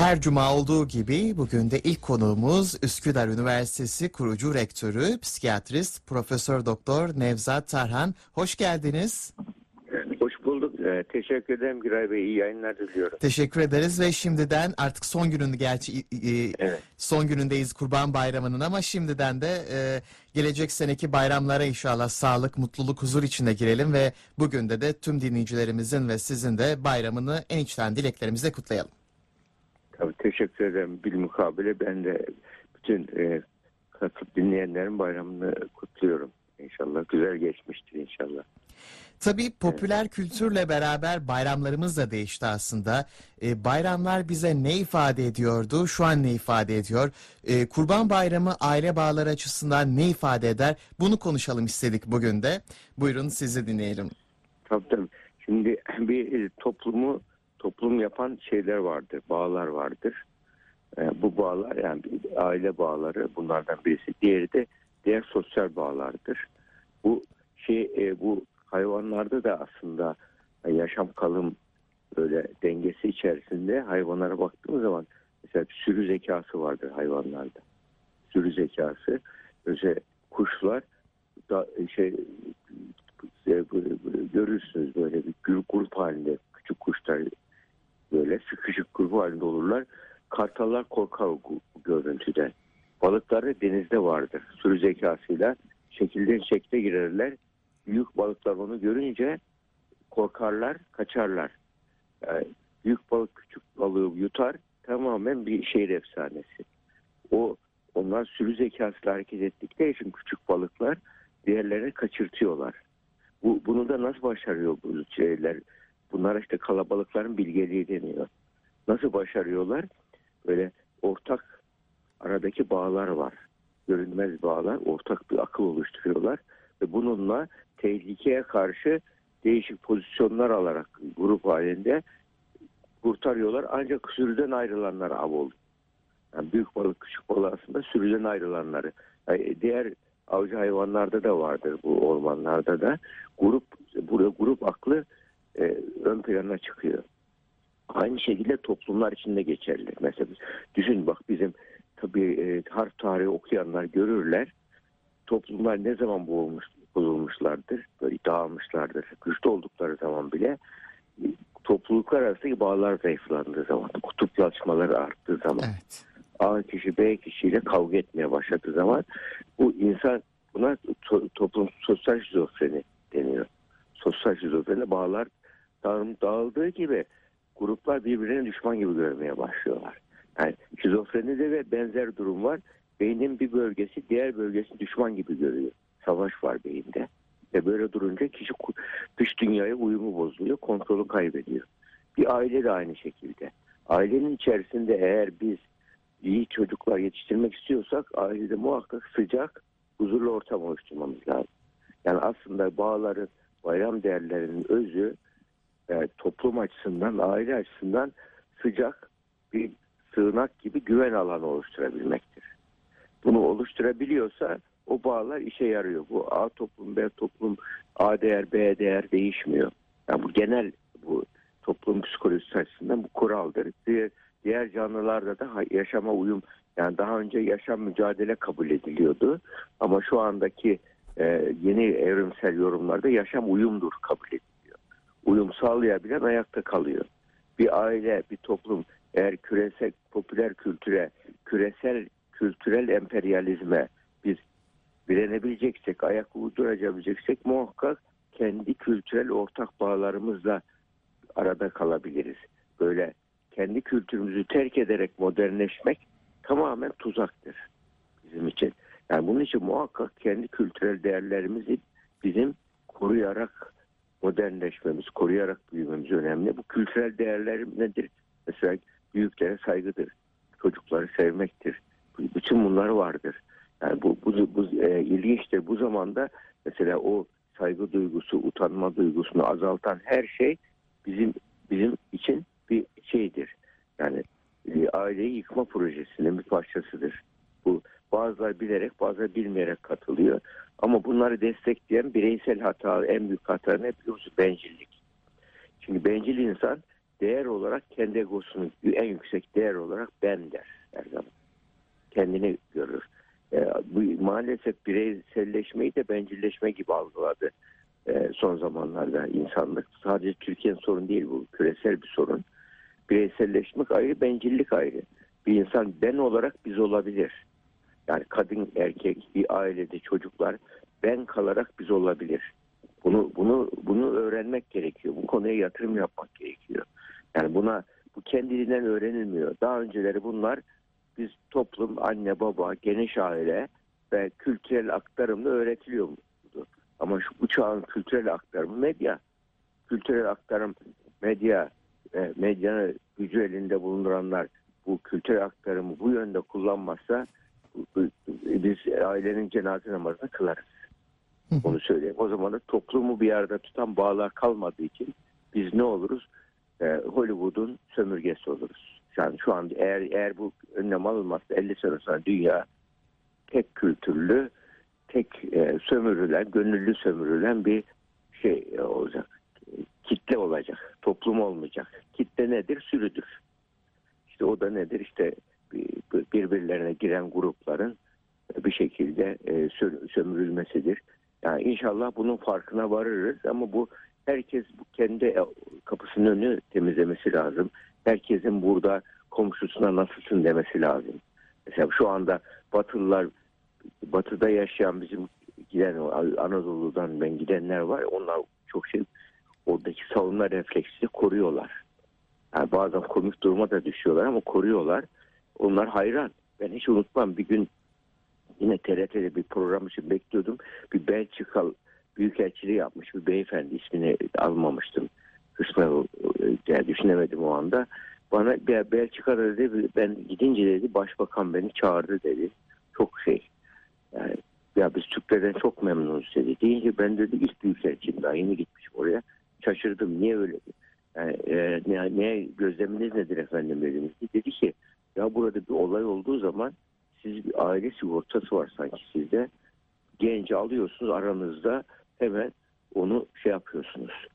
Her cuma olduğu gibi bugün de ilk konuğumuz Üsküdar Üniversitesi kurucu rektörü, psikiyatrist Profesör Doktor Nevzat Tarhan. Hoş geldiniz. Hoş bulduk. Ee, teşekkür ederim Giray Bey. İyi yayınlar diliyorum. Teşekkür ederiz ve şimdiden artık son gününü gerçi e, Evet. son günündeyiz Kurban Bayramı'nın ama şimdiden de e, gelecek seneki bayramlara inşallah sağlık, mutluluk, huzur içinde girelim ve bugün de de tüm dinleyicilerimizin ve sizin de bayramını en içten dileklerimizle kutlayalım. Tabii teşekkür ederim. Bilmukabele ben de bütün e, katılıp dinleyenlerin bayramını kutluyorum. İnşallah güzel geçmiştir inşallah. Tabii popüler kültürle beraber bayramlarımız da değişti aslında. Ee, bayramlar bize ne ifade ediyordu, şu an ne ifade ediyor? Ee, Kurban Bayramı aile bağları açısından ne ifade eder? Bunu konuşalım istedik bugün de. Buyurun sizi dinleyelim. Tabii tabii. Şimdi bir e, toplumu toplum yapan şeyler vardır, bağlar vardır. E, bu bağlar yani aile bağları bunlardan birisi. Diğeri de diğer sosyal bağlardır. Bu şey e, bu hayvanlarda da aslında yaşam kalım böyle dengesi içerisinde hayvanlara baktığımız zaman mesela sürü zekası vardır hayvanlarda. Sürü zekası. Mesela kuşlar da şey e, görürsünüz böyle bir grup halinde küçük kuşlar böyle sıkışık grup halinde olurlar. Kartallar korkar bu görüntüden. Balıkları denizde vardır. Sürü zekasıyla şekilden şekle girerler. Büyük balıklar onu görünce korkarlar, kaçarlar. Yani büyük balık küçük balığı yutar. Tamamen bir şehir efsanesi. O onlar sürü zekasıyla hareket ettikleri için küçük balıklar diğerlerini kaçırtıyorlar. Bu, bunu da nasıl başarıyor bu şeyler? Bunlar işte kalabalıkların bilgeliği deniyor. Nasıl başarıyorlar? Böyle ortak aradaki bağlar var. Görünmez bağlar, ortak bir akıl oluşturuyorlar. Ve bununla tehlikeye karşı değişik pozisyonlar alarak grup halinde kurtarıyorlar. Ancak sürüden ayrılanlar av olur. Yani büyük balık küçük balık aslında sürüden ayrılanları. Yani diğer avcı hayvanlarda da vardır bu ormanlarda da. Grup burada grup aklı e, ön plana çıkıyor. Aynı şekilde toplumlar içinde geçerli. Mesela düşün bak bizim tabii e, harf tarihi okuyanlar görürler. Toplumlar ne zaman boğulmuş, bozulmuşlardır, böyle dağılmışlardır. Güçlü oldukları zaman bile e, topluluklar arasındaki bağlar zayıflandığı zaman, kutuplaşmaları arttığı zaman. Evet. A kişi B kişiyle kavga etmeye başladığı zaman bu insan buna to- toplum sosyal şizofreni deniyor. Sosyal şizofreni bağlar dağıldığı gibi gruplar birbirine düşman gibi görmeye başlıyorlar. Yani şizofrenide ve benzer durum var. Beynin bir bölgesi diğer bölgesini düşman gibi görüyor. Savaş var beyinde. Ve böyle durunca kişi dış dünyaya uyumu bozuluyor, kontrolü kaybediyor. Bir aile de aynı şekilde. Ailenin içerisinde eğer biz iyi çocuklar yetiştirmek istiyorsak ailede muhakkak sıcak, huzurlu ortam oluşturmamız lazım. Yani aslında bağların, bayram değerlerinin özü e, toplum açısından, aile açısından sıcak bir sığınak gibi güven alanı oluşturabilmektir. Bunu oluşturabiliyorsa o bağlar işe yarıyor. Bu A toplum, B toplum, A değer, B değer değişmiyor. Yani bu genel bu toplum psikolojisi açısından bu kuraldır. Diğer, diğer canlılarda da yaşama uyum yani daha önce yaşam mücadele kabul ediliyordu. Ama şu andaki e, yeni evrimsel yorumlarda yaşam uyumdur kabul ediliyor. Uyum sağlayabilen ayakta kalıyor. Bir aile, bir toplum eğer küresel popüler kültüre, küresel kültürel emperyalizme biz direnebileceksek, ayak uydurabileceksek muhakkak kendi kültürel ortak bağlarımızla arada kalabiliriz. Böyle kendi kültürümüzü terk ederek modernleşmek tamamen tuzaktır bizim için. Yani bunun için muhakkak kendi kültürel değerlerimizi bizim koruyarak modernleşmemiz, koruyarak büyümemiz önemli. Bu kültürel değerler nedir? Mesela büyüklere saygıdır, çocukları sevmektir. Bütün bunlar vardır. Yani bu, bu, bu e, ilginçtir. Bu zamanda mesela o saygı duygusu, utanma duygusunu azaltan her şey bizim bizim için bir şeydir. Yani e, aileyi yıkma projesinin bir parçasıdır. Bu bazıları bilerek bazıları bilmeyerek katılıyor. Ama bunları destekleyen bireysel hata, en büyük hata ne biliyor musun? Bencillik. Çünkü bencil insan değer olarak kendi egosunu en yüksek değer olarak ben der her zaman. Kendini görür. E, bu maalesef bireyselleşmeyi de bencilleşme gibi algıladı e, son zamanlarda insanlık. Sadece Türkiye'nin sorunu değil bu. Küresel bir sorun. Bireyselleşmek ayrı, bencillik ayrı. Bir insan ben olarak biz olabilir. Yani kadın, erkek, bir ailede çocuklar ben kalarak biz olabilir. Bunu bunu bunu öğrenmek gerekiyor. Bu konuya yatırım yapmak gerekiyor. Yani buna bu kendiliğinden öğrenilmiyor. Daha önceleri bunlar biz toplum, anne, baba, geniş aile ve kültürel aktarımla öğretiliyordu. Ama şu bu çağın kültürel aktarımı medya. Kültürel aktarım medya, e, medyanın gücü elinde bulunduranlar bu kültürel aktarımı bu yönde kullanmazsa biz ailenin cenaze namazını kılarız. Onu söyleyeyim. O zaman da toplumu bir arada tutan bağlar kalmadığı için biz ne oluruz? Ee, Hollywood'un sömürgesi oluruz. Yani şu an eğer eğer bu önlem alınmazsa 50 sene sonra dünya tek kültürlü, tek e, sömürülen, gönüllü sömürülen bir şey e, olacak. Kitle olacak. Toplum olmayacak. Kitle nedir? Sürüdür. İşte o da nedir? İşte birbirlerine giren grupların bir şekilde e, sö- sömürülmesidir. Yani inşallah bunun farkına varırız ama bu herkes kendi e, kapısının önünü temizlemesi lazım. Herkesin burada komşusuna nasılsın demesi lazım. Mesela şu anda Batılılar batıda yaşayan bizim giden Anadolu'dan ben gidenler var. Onlar çok şey oradaki savunma refleksini koruyorlar. Yani bazen komik duruma da düşüyorlar ama koruyorlar. Onlar hayran. Ben hiç unutmam bir gün yine TRT'de bir program için bekliyordum. Bir Belçika büyükelçiliği yapmış bir beyefendi ismini almamıştım. Kısmen yani düşünemedim o anda. Bana "Be- Belçika'da dedi ben gidince dedi başbakan beni çağırdı dedi. Çok şey yani ya biz Türklerden çok memnunuz dedi. Deyince ben dedi ilk büyükelçiyim daha yeni gitmişim oraya. Şaşırdım niye öyle. Yani, e, ne, ne gözleminiz nedir efendim dedim. Dedi ki ya burada bir olay olduğu zaman siz bir aile sigortası var sanki sizde. Genci alıyorsunuz aranızda hemen onu şey yapıyorsunuz.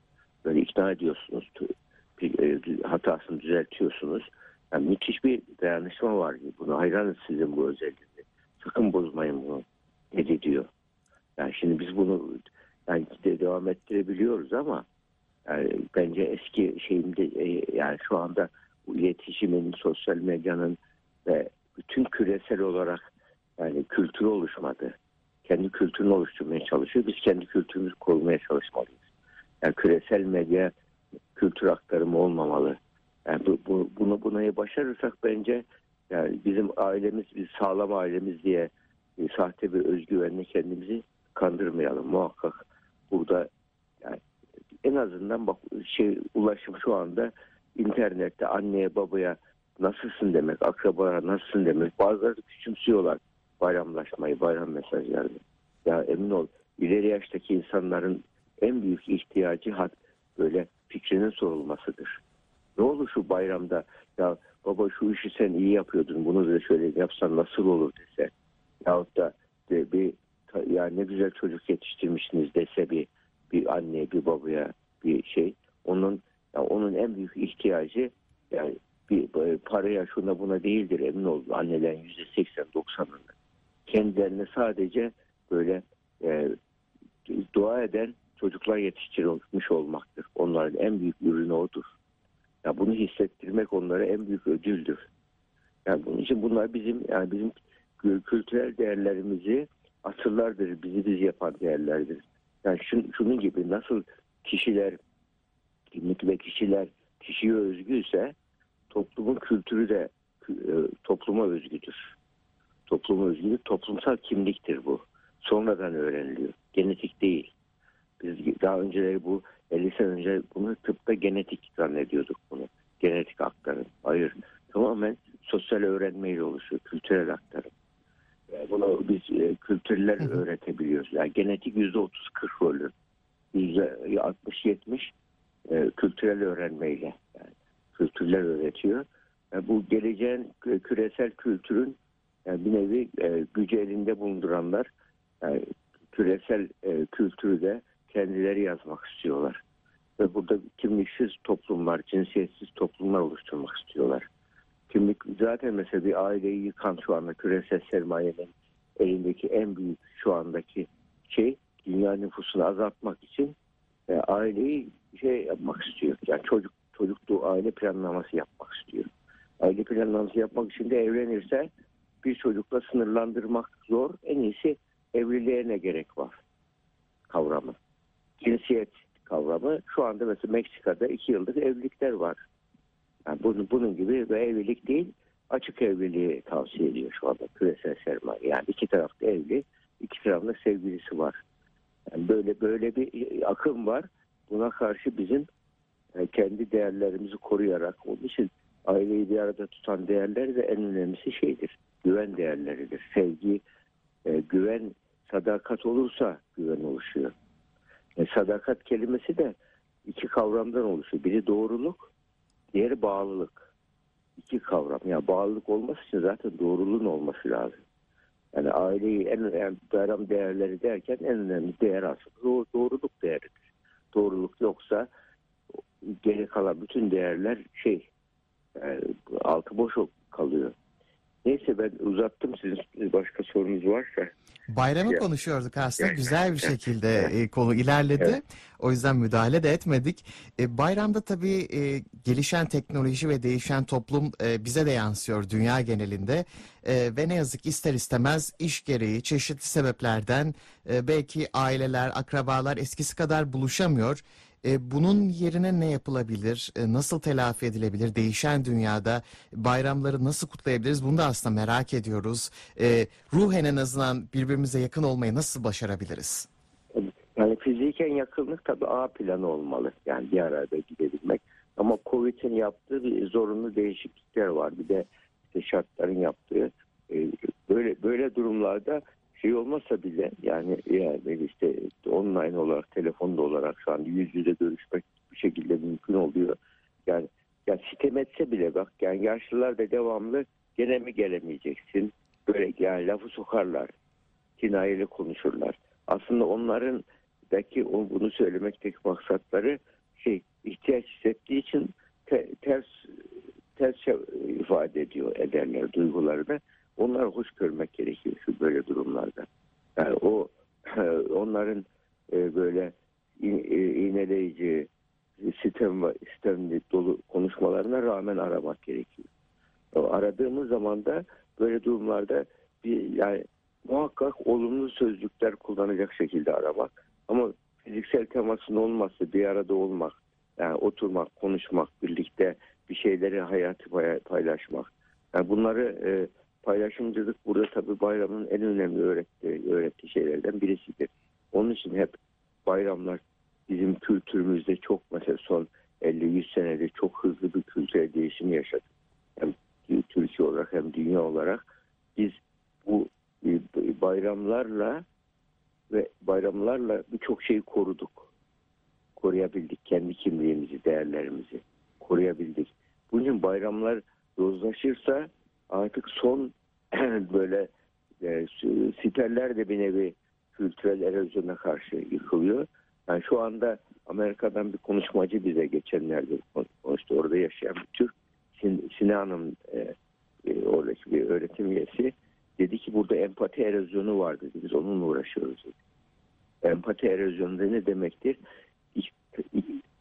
Böyle ikna ediyorsunuz. E, hatasını düzeltiyorsunuz. Yani müthiş bir dayanışma var. Buna hayranız sizin bu özelliğine. Sakın bozmayın bunu dedi diyor. Yani şimdi biz bunu yani de devam ettirebiliyoruz ama yani bence eski şeyimde e, yani şu anda iletişimin, sosyal medyanın ve bütün küresel olarak yani kültürü oluşmadı. Kendi kültürünü oluşturmaya çalışıyor. Biz kendi kültürümüzü korumaya çalışmalıyız. Yani küresel medya kültür aktarımı olmamalı. Yani bu, bu, bunu buna başarırsak bence yani bizim ailemiz, biz sağlam ailemiz diye e, sahte bir özgüvenle kendimizi kandırmayalım. Muhakkak burada yani en azından bak şey ulaşım şu anda internette anneye babaya nasılsın demek, akrabaya nasılsın demek. Bazıları küçümsüyorlar bayramlaşmayı, bayram mesajlarını. Ya emin ol ileri yaştaki insanların en büyük ihtiyacı hat böyle fikrinin sorulmasıdır. Ne olur şu bayramda ya baba şu işi sen iyi yapıyordun bunu da şöyle yapsan nasıl olur dese. Yahut da de bir ya ne güzel çocuk yetiştirmişsiniz dese bir bir anne bir babaya bir şey onun ya onun en büyük ihtiyacı yani bir paraya şuna buna değildir emin ol annelerin yüzde seksen doksanını kendilerine sadece böyle e, dua eden çocuklar yetiştirilmiş olmaktır. Onların en büyük ürünü odur. Ya bunu hissettirmek onlara en büyük ödüldür. Yani bunun için bunlar bizim yani bizim kü- kültürel değerlerimizi asırlardır bizi biz yapan değerlerdir. Yani şun, şunun gibi nasıl kişiler kimlik ve kişiler kişiye özgüyse toplumun kültürü de e, topluma özgüdür. Topluma özgü toplumsal kimliktir bu. Sonradan öğreniliyor. Genetik değil. Biz daha önceleri bu 50 sene önce bunu tıpta genetik zannediyorduk bunu. Genetik aktarım. Hayır. Tamamen sosyal öğrenmeyle oluşuyor. Kültürel aktarım. Yani bunu biz e, kültürler öğretebiliyoruz. Yani genetik %30-40 rolü. %60-70 e, kültürel öğrenmeyle. Yani kültürler öğretiyor. Yani bu geleceğin kü- küresel kültürün yani bir nevi e, gücü elinde bulunduranlar yani küresel e, kültürü de kendileri yazmak istiyorlar. Ve burada kimliksiz toplumlar, cinsiyetsiz toplumlar oluşturmak istiyorlar. Kimlik zaten mesela bir aileyi yıkan şu anda küresel sermayenin elindeki en büyük şu andaki şey dünya nüfusunu azaltmak için e, aileyi şey yapmak istiyor. Yani çocuk çocukluğu aile planlaması yapmak istiyor. Aile planlaması yapmak için de evlenirse bir çocukla sınırlandırmak zor. En iyisi evliliğe ne gerek var kavramı. Cinsiyet kavramı şu anda mesela Meksika'da iki yıllık evlilikler var. Yani bunun, bunun gibi ve evlilik değil açık evliliği tavsiye ediyor şu anda küresel sermaye. Yani iki tarafta evli, iki tarafta sevgilisi var. Yani böyle böyle bir akım var. Buna karşı bizim e, kendi değerlerimizi koruyarak onun için aileyi bir arada tutan değerler de en önemlisi şeydir. Güven değerleridir. Sevgi, e, güven, sadakat olursa güven oluşuyor. E, sadakat kelimesi de iki kavramdan oluşuyor. Biri doğruluk, diğeri bağlılık. İki kavram. Yani bağlılık olması için zaten doğruluğun olması lazım. Yani aileyi en önemli bayram değerleri derken en önemli değer aslında doğ- doğruluk değeridir. Doğruluk yoksa geri kalan bütün değerler şey e, altı boş kalıyor. Neyse ben uzattım sizin başka sorunuz varsa. Bayramı Ya. konuşuyorduk aslında. Ya. Güzel bir şekilde e, konu ilerledi. Evet. O yüzden müdahale de etmedik. E, bayramda tabii e, gelişen teknoloji ve değişen toplum e, bize de yansıyor dünya genelinde. E, ve ne yazık ki ister istemez iş gereği çeşitli sebeplerden e, belki aileler, akrabalar eskisi kadar buluşamıyor. E, bunun yerine ne yapılabilir? E, nasıl telafi edilebilir? Değişen dünyada bayramları nasıl kutlayabiliriz? Bunu da aslında merak ediyoruz. E, ruhen en azından birbirimize yakın olmayı nasıl başarabiliriz? Yani fiziken yakınlık tabii A planı olmalı. Yani bir arada gidebilmek. Ama Covid'in yaptığı zorunlu değişiklikler var. Bir de işte şartların yaptığı e, böyle böyle durumlarda şey olmasa bile yani yani işte online olarak telefonda olarak şu an yüz yüze görüşmek bir şekilde mümkün oluyor. Yani ya sitem etse bile bak yani yaşlılar da devamlı gene mi gelemeyeceksin böyle yani lafı sokarlar kinayeli konuşurlar. Aslında onların belki o- bunu söylemekteki maksatları şey ihtiyaç hissettiği için te- ters ters şey ifade ediyor ederler duygularını. Onları hoş görmek gerekiyor şu böyle durumlarda. Yani o onların e, böyle iğneleyici sistem sistemli dolu konuşmalarına rağmen aramak gerekiyor. Aradığımız zaman da böyle durumlarda bir yani muhakkak olumlu sözcükler kullanacak şekilde aramak ama fiziksel temasın olması bir arada olmak yani oturmak konuşmak birlikte bir şeyleri hayatı pay- paylaşmak yani bunları e, paylaşımcılık burada tabii bayramın en önemli öğrettiği, öğrettiği şeylerden birisidir. Onun için hep bayramlar bizim kültürümüzde çok mesela son 50-100 senede çok hızlı bir kültürel değişim yaşadık. Hem Türkiye olarak hem dünya olarak biz bu e, bayramlarla ve bayramlarla birçok şeyi koruduk. Koruyabildik kendi kimliğimizi, değerlerimizi koruyabildik. Bunun için bayramlar yozlaşırsa artık son böyle e, siperler de bir nevi kültürel erozyona karşı yıkılıyor. Yani şu anda Amerika'dan bir konuşmacı bize geçenlerde konuştu. Orada yaşayan bir Türk Sin, Sine Hanım e, e, oradaki bir öğretim üyesi dedi ki burada empati erozyonu var dedi. Biz onunla uğraşıyoruz dedi. Empati erozyonu da ne demektir?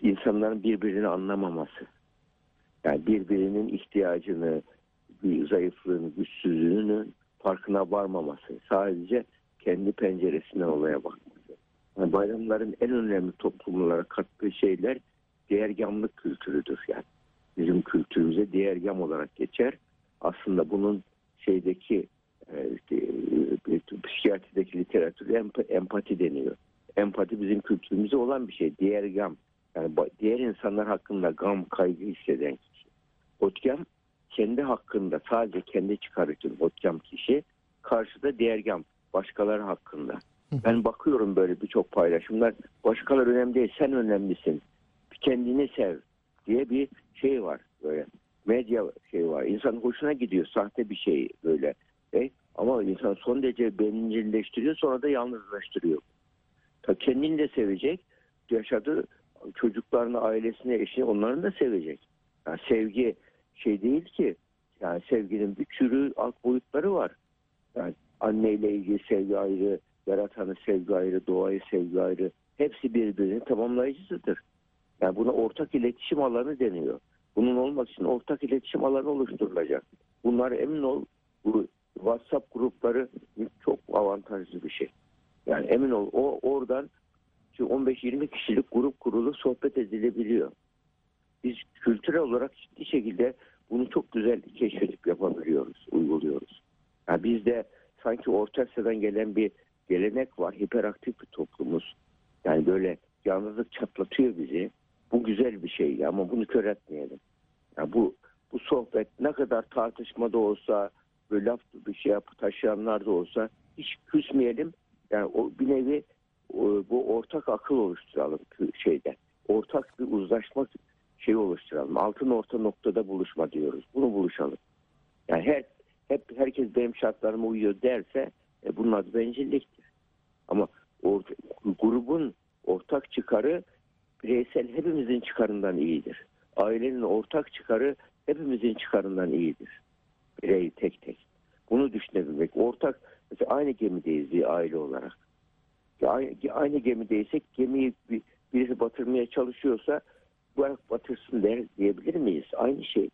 İnsanların birbirini anlamaması. Yani birbirinin ihtiyacını, zayıflığını, güçsüzlüğünü farkına varmaması. Sadece kendi penceresinden olaya bakması. Yani bayramların en önemli toplumlara kattığı şeyler değergamlık kültürüdür yani. Bizim kültürümüze değergam olarak geçer. Aslında bunun şeydeki e, e, psikiyatrideki literatürde emp- empati deniyor. Empati bizim kültürümüze olan bir şey. Değergam. Yani ba- diğer insanlar hakkında gam, kaygı hisseden kişi. Hotgam kendi hakkında sadece kendi çıkarı için hotgam kişi. Karşıda değergam başkaları hakkında. Ben bakıyorum böyle birçok paylaşımlar. Başkaları önemli değil, sen önemlisin. Kendini sev diye bir şey var böyle. Medya şey var. İnsanın hoşuna gidiyor sahte bir şey böyle. E, ama insan son derece bencilleştiriyor sonra da yalnızlaştırıyor. Ta kendini de sevecek. Yaşadığı çocuklarını, ailesini, eşini onların da sevecek. Yani sevgi şey değil ki. Yani sevginin bir sürü alt boyutları var. Yani anneyle ilgili sevgi ayrı, yaratanı sevgi ayrı, doğayı sevgi ayrı. Hepsi birbirini tamamlayıcısıdır. Yani buna ortak iletişim alanı deniyor. Bunun olması için ortak iletişim alanı oluşturulacak. Bunlar emin ol bu WhatsApp grupları çok avantajlı bir şey. Yani emin ol o oradan 15-20 kişilik grup kurulu sohbet edilebiliyor. Biz kültürel olarak ciddi şekilde bunu çok güzel keşfedip yapabiliyoruz, uyguluyoruz. Yani bizde sanki Orta gelen bir gelenek var, hiperaktif bir toplumuz. Yani böyle yalnızlık çatlatıyor bizi. Bu güzel bir şey ama bunu kör etmeyelim. Yani bu bu sohbet ne kadar tartışmada olsa, böyle laf bir şey yapıp taşıyanlar da olsa hiç küsmeyelim. Yani o bir nevi o, bu ortak akıl oluşturalım şeyde. Ortak bir uzlaşma şeyi oluşturalım. Altın orta noktada buluşma diyoruz. Bunu buluşalım. Yani her hep herkes benim şartlarıma uyuyor derse e, bunun adı bencilliktir. Ama or, grubun ortak çıkarı bireysel hepimizin çıkarından iyidir. Ailenin ortak çıkarı hepimizin çıkarından iyidir. Birey tek tek. Bunu düşünebilmek. Ortak mesela aynı gemideyiz bir aile olarak. Aynı, aynı gemideysek gemiyi bir, birisi batırmaya çalışıyorsa bırak batırsın der diyebilir miyiz? Aynı şey.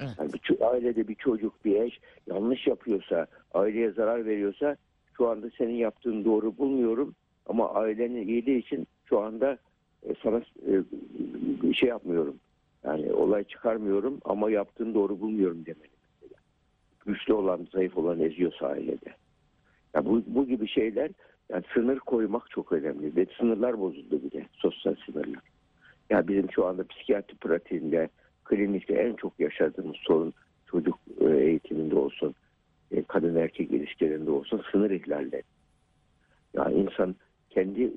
Evet. Yani bir, ailede bir çocuk, bir eş yanlış yapıyorsa, aileye zarar veriyorsa şu anda senin yaptığın doğru bulmuyorum ama ailenin iyiliği için şu anda e, sana e, şey yapmıyorum. Yani olay çıkarmıyorum ama yaptığın doğru bulmuyorum demeli mesela. Güçlü olan, zayıf olan eziyorsa ailede. Yani bu, bu gibi şeyler yani sınır koymak çok önemli. Ve sınırlar bozuldu bir de. Sosyal sınırlar. Yani bizim şu anda psikiyatri pratiğinde, klinikte en çok yaşadığımız sorun çocuk e, eğitiminde olsun, e, kadın erkek ilişkilerinde olsun sınır ihlalleri. Yani insan kendi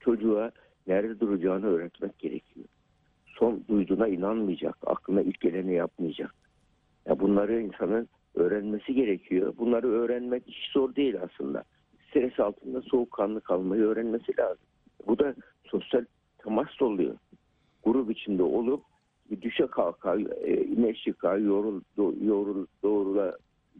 çocuğa nerede duracağını öğretmek gerekiyor. Son duyduğuna inanmayacak, aklına ilk geleni yapmayacak. Ya bunları insanın öğrenmesi gerekiyor. Bunları öğrenmek hiç zor değil aslında. Stres altında soğukkanlı kalmayı öğrenmesi lazım. Bu da sosyal temas oluyor. Grup içinde olup düşe kalka, e, çıkar, yorul, yorul, doğrula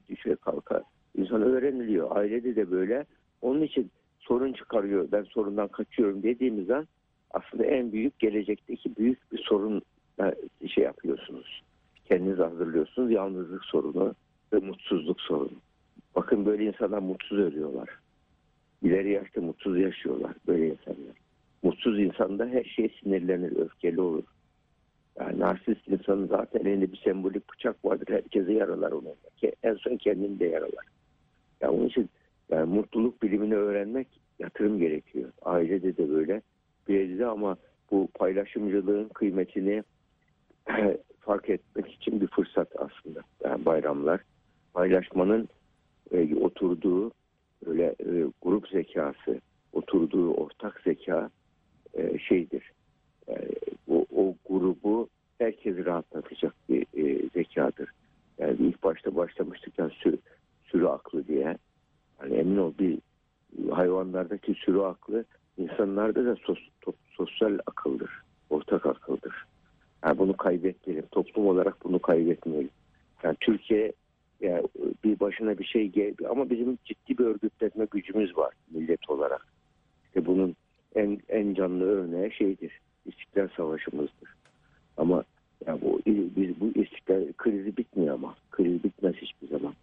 düşe kalka. İnsan öğreniliyor. Ailede de böyle. Onun için sorun çıkarıyor. Ben sorundan kaçıyorum dediğimiz an aslında en büyük gelecekteki büyük bir sorun e, şey yapıyorsunuz. Kendiniz hazırlıyorsunuz. Yalnızlık sorunu ve mutsuzluk sorunu. Bakın böyle insanlar mutsuz ölüyorlar. İleri yaşta mutsuz yaşıyorlar böyle insanlar. Mutsuz insanda her şey sinirlenir, öfkeli olur. Yani narsist insanın zaten elinde bir sembolik bıçak vardır. Herkese yaralar onu. En son kendini de yaralar. Yani onun için yani mutluluk bilimini öğrenmek yatırım gerekiyor. Ailede de böyle. Bireyde ama bu paylaşımcılığın kıymetini fark etmek için bir fırsat aslında. Yani bayramlar. Paylaşmanın e, oturduğu öyle e, grup zekası, oturduğu ortak zeka e, şeydir. E, o, o grubu herkes rahatlatacak bir e, zekadır. Yani ilk başta başlamıştık yani sürü, sürü aklı diye. Yani emin ol bir hayvanlardaki sürü aklı insanlarda da sos, to, sosyal akıldır. Ortak akıldır. Yani bunu kaybetmeyelim. Toplum olarak bunu kaybetmeyelim. Yani Türkiye yani bir başına bir şey gel ama bizim ciddi bir örgütlenme gücümüz var millet olarak. İşte bunun en en canlı örneği şeydir. İstiklal Savaşımızdır. Ama ya bu biz bu istiklal krizi bitmiyor ama kriz bitmez hiçbir zaman.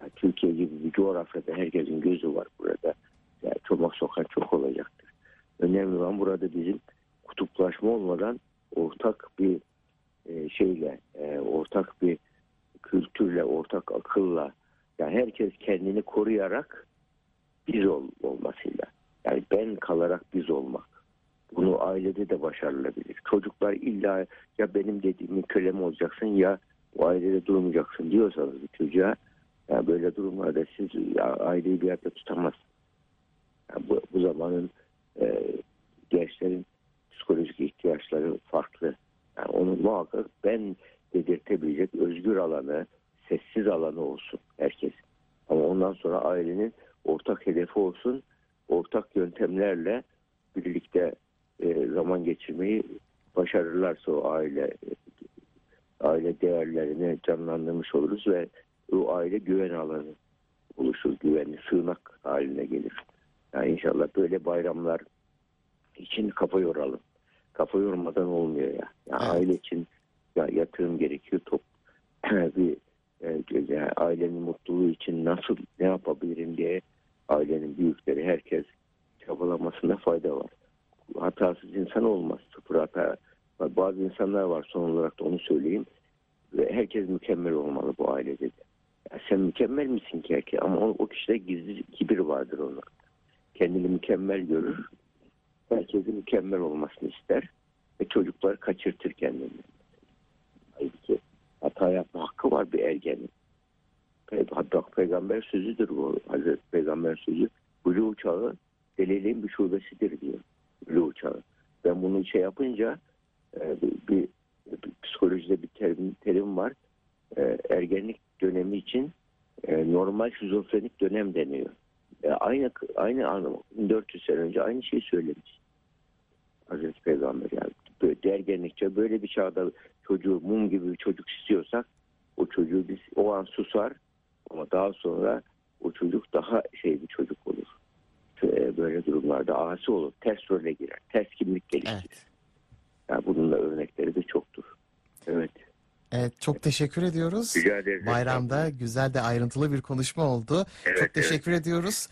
Yani Türkiye gibi bir coğrafyada herkesin gözü var burada. Yani çomak sokan çok olacaktır. Önemli olan burada bizim kutuplaşma olmadan ortak bir e, şeyle, e, ortak bir kültürle, ortak akılla, yani herkes kendini koruyarak biz ol, olmasıyla. Yani ben kalarak biz olmak. Bunu ailede de başarılabilir. Çocuklar illa ya benim dediğimin kölem olacaksın ya o ailede durmayacaksın diyorsanız bir çocuğa yani böyle durumlarda siz aileyi bir yerde tutamazsınız. Yani bu, bu zamanın e, gençlerin psikolojik ihtiyaçları farklı. Yani onu muhakkak ben dedirtebilecek özgür alanı, sessiz alanı olsun herkes. Ama ondan sonra ailenin ortak hedefi olsun, ortak yöntemlerle birlikte e, zaman geçirmeyi başarırlarsa o aile aile değerlerini canlandırmış oluruz ve o aile güven alanı oluşur, güvenli sığınak haline gelir. Yani inşallah böyle bayramlar için kafa yoralım. Kafa yormadan olmuyor ya. Yani Evet. Aile için ya yatırım gerekiyor. Top, bir e, yani ailenin mutluluğu için nasıl ne yapabilirim diye ailenin büyükleri herkes çabalamasında fayda var. Hatasız insan olmaz. Sıfır hata. Bazı insanlar var son olarak da onu söyleyeyim. Ve herkes mükemmel olmalı bu ailede de. Ya sen mükemmel misin ki herkes? Ama o, o kişide gizli kibir vardır onun. Kendini mükemmel görür. Herkesin mükemmel olmasını ister. Ve çocuklar kaçırtır kendini. Halbuki hata yapma hakkı var bir ergenin. Hatta peygamber sözüdür bu. Hazreti Peygamber sözü. Blue uçağı deliliğin bir şubesidir. Ben bunu şey yapınca e, bir, bir, psikolojide bir terim, terim var. E, ergenlik dönemi için e, normal şizofrenik dönem deniyor. E, aynı aynı anı 400 sene önce aynı şeyi söylemiş. Hazreti Peygamber yani böyle ergenlikçe böyle bir çağda çocuğu mum gibi bir çocuk istiyorsak o çocuğu biz o an susar ama daha sonra o çocuk daha şey bir çocuk olur. E, Böyle durumlarda asi olur. Ters role girer. Ters kimlik geliştirir. Evet. Yani bunun da örnekleri de çoktur. Evet. Evet, çok teşekkür ediyoruz. Rica ederim. Bayramda güzel de ayrıntılı bir konuşma oldu. Evet, çok evet. teşekkür ediyoruz.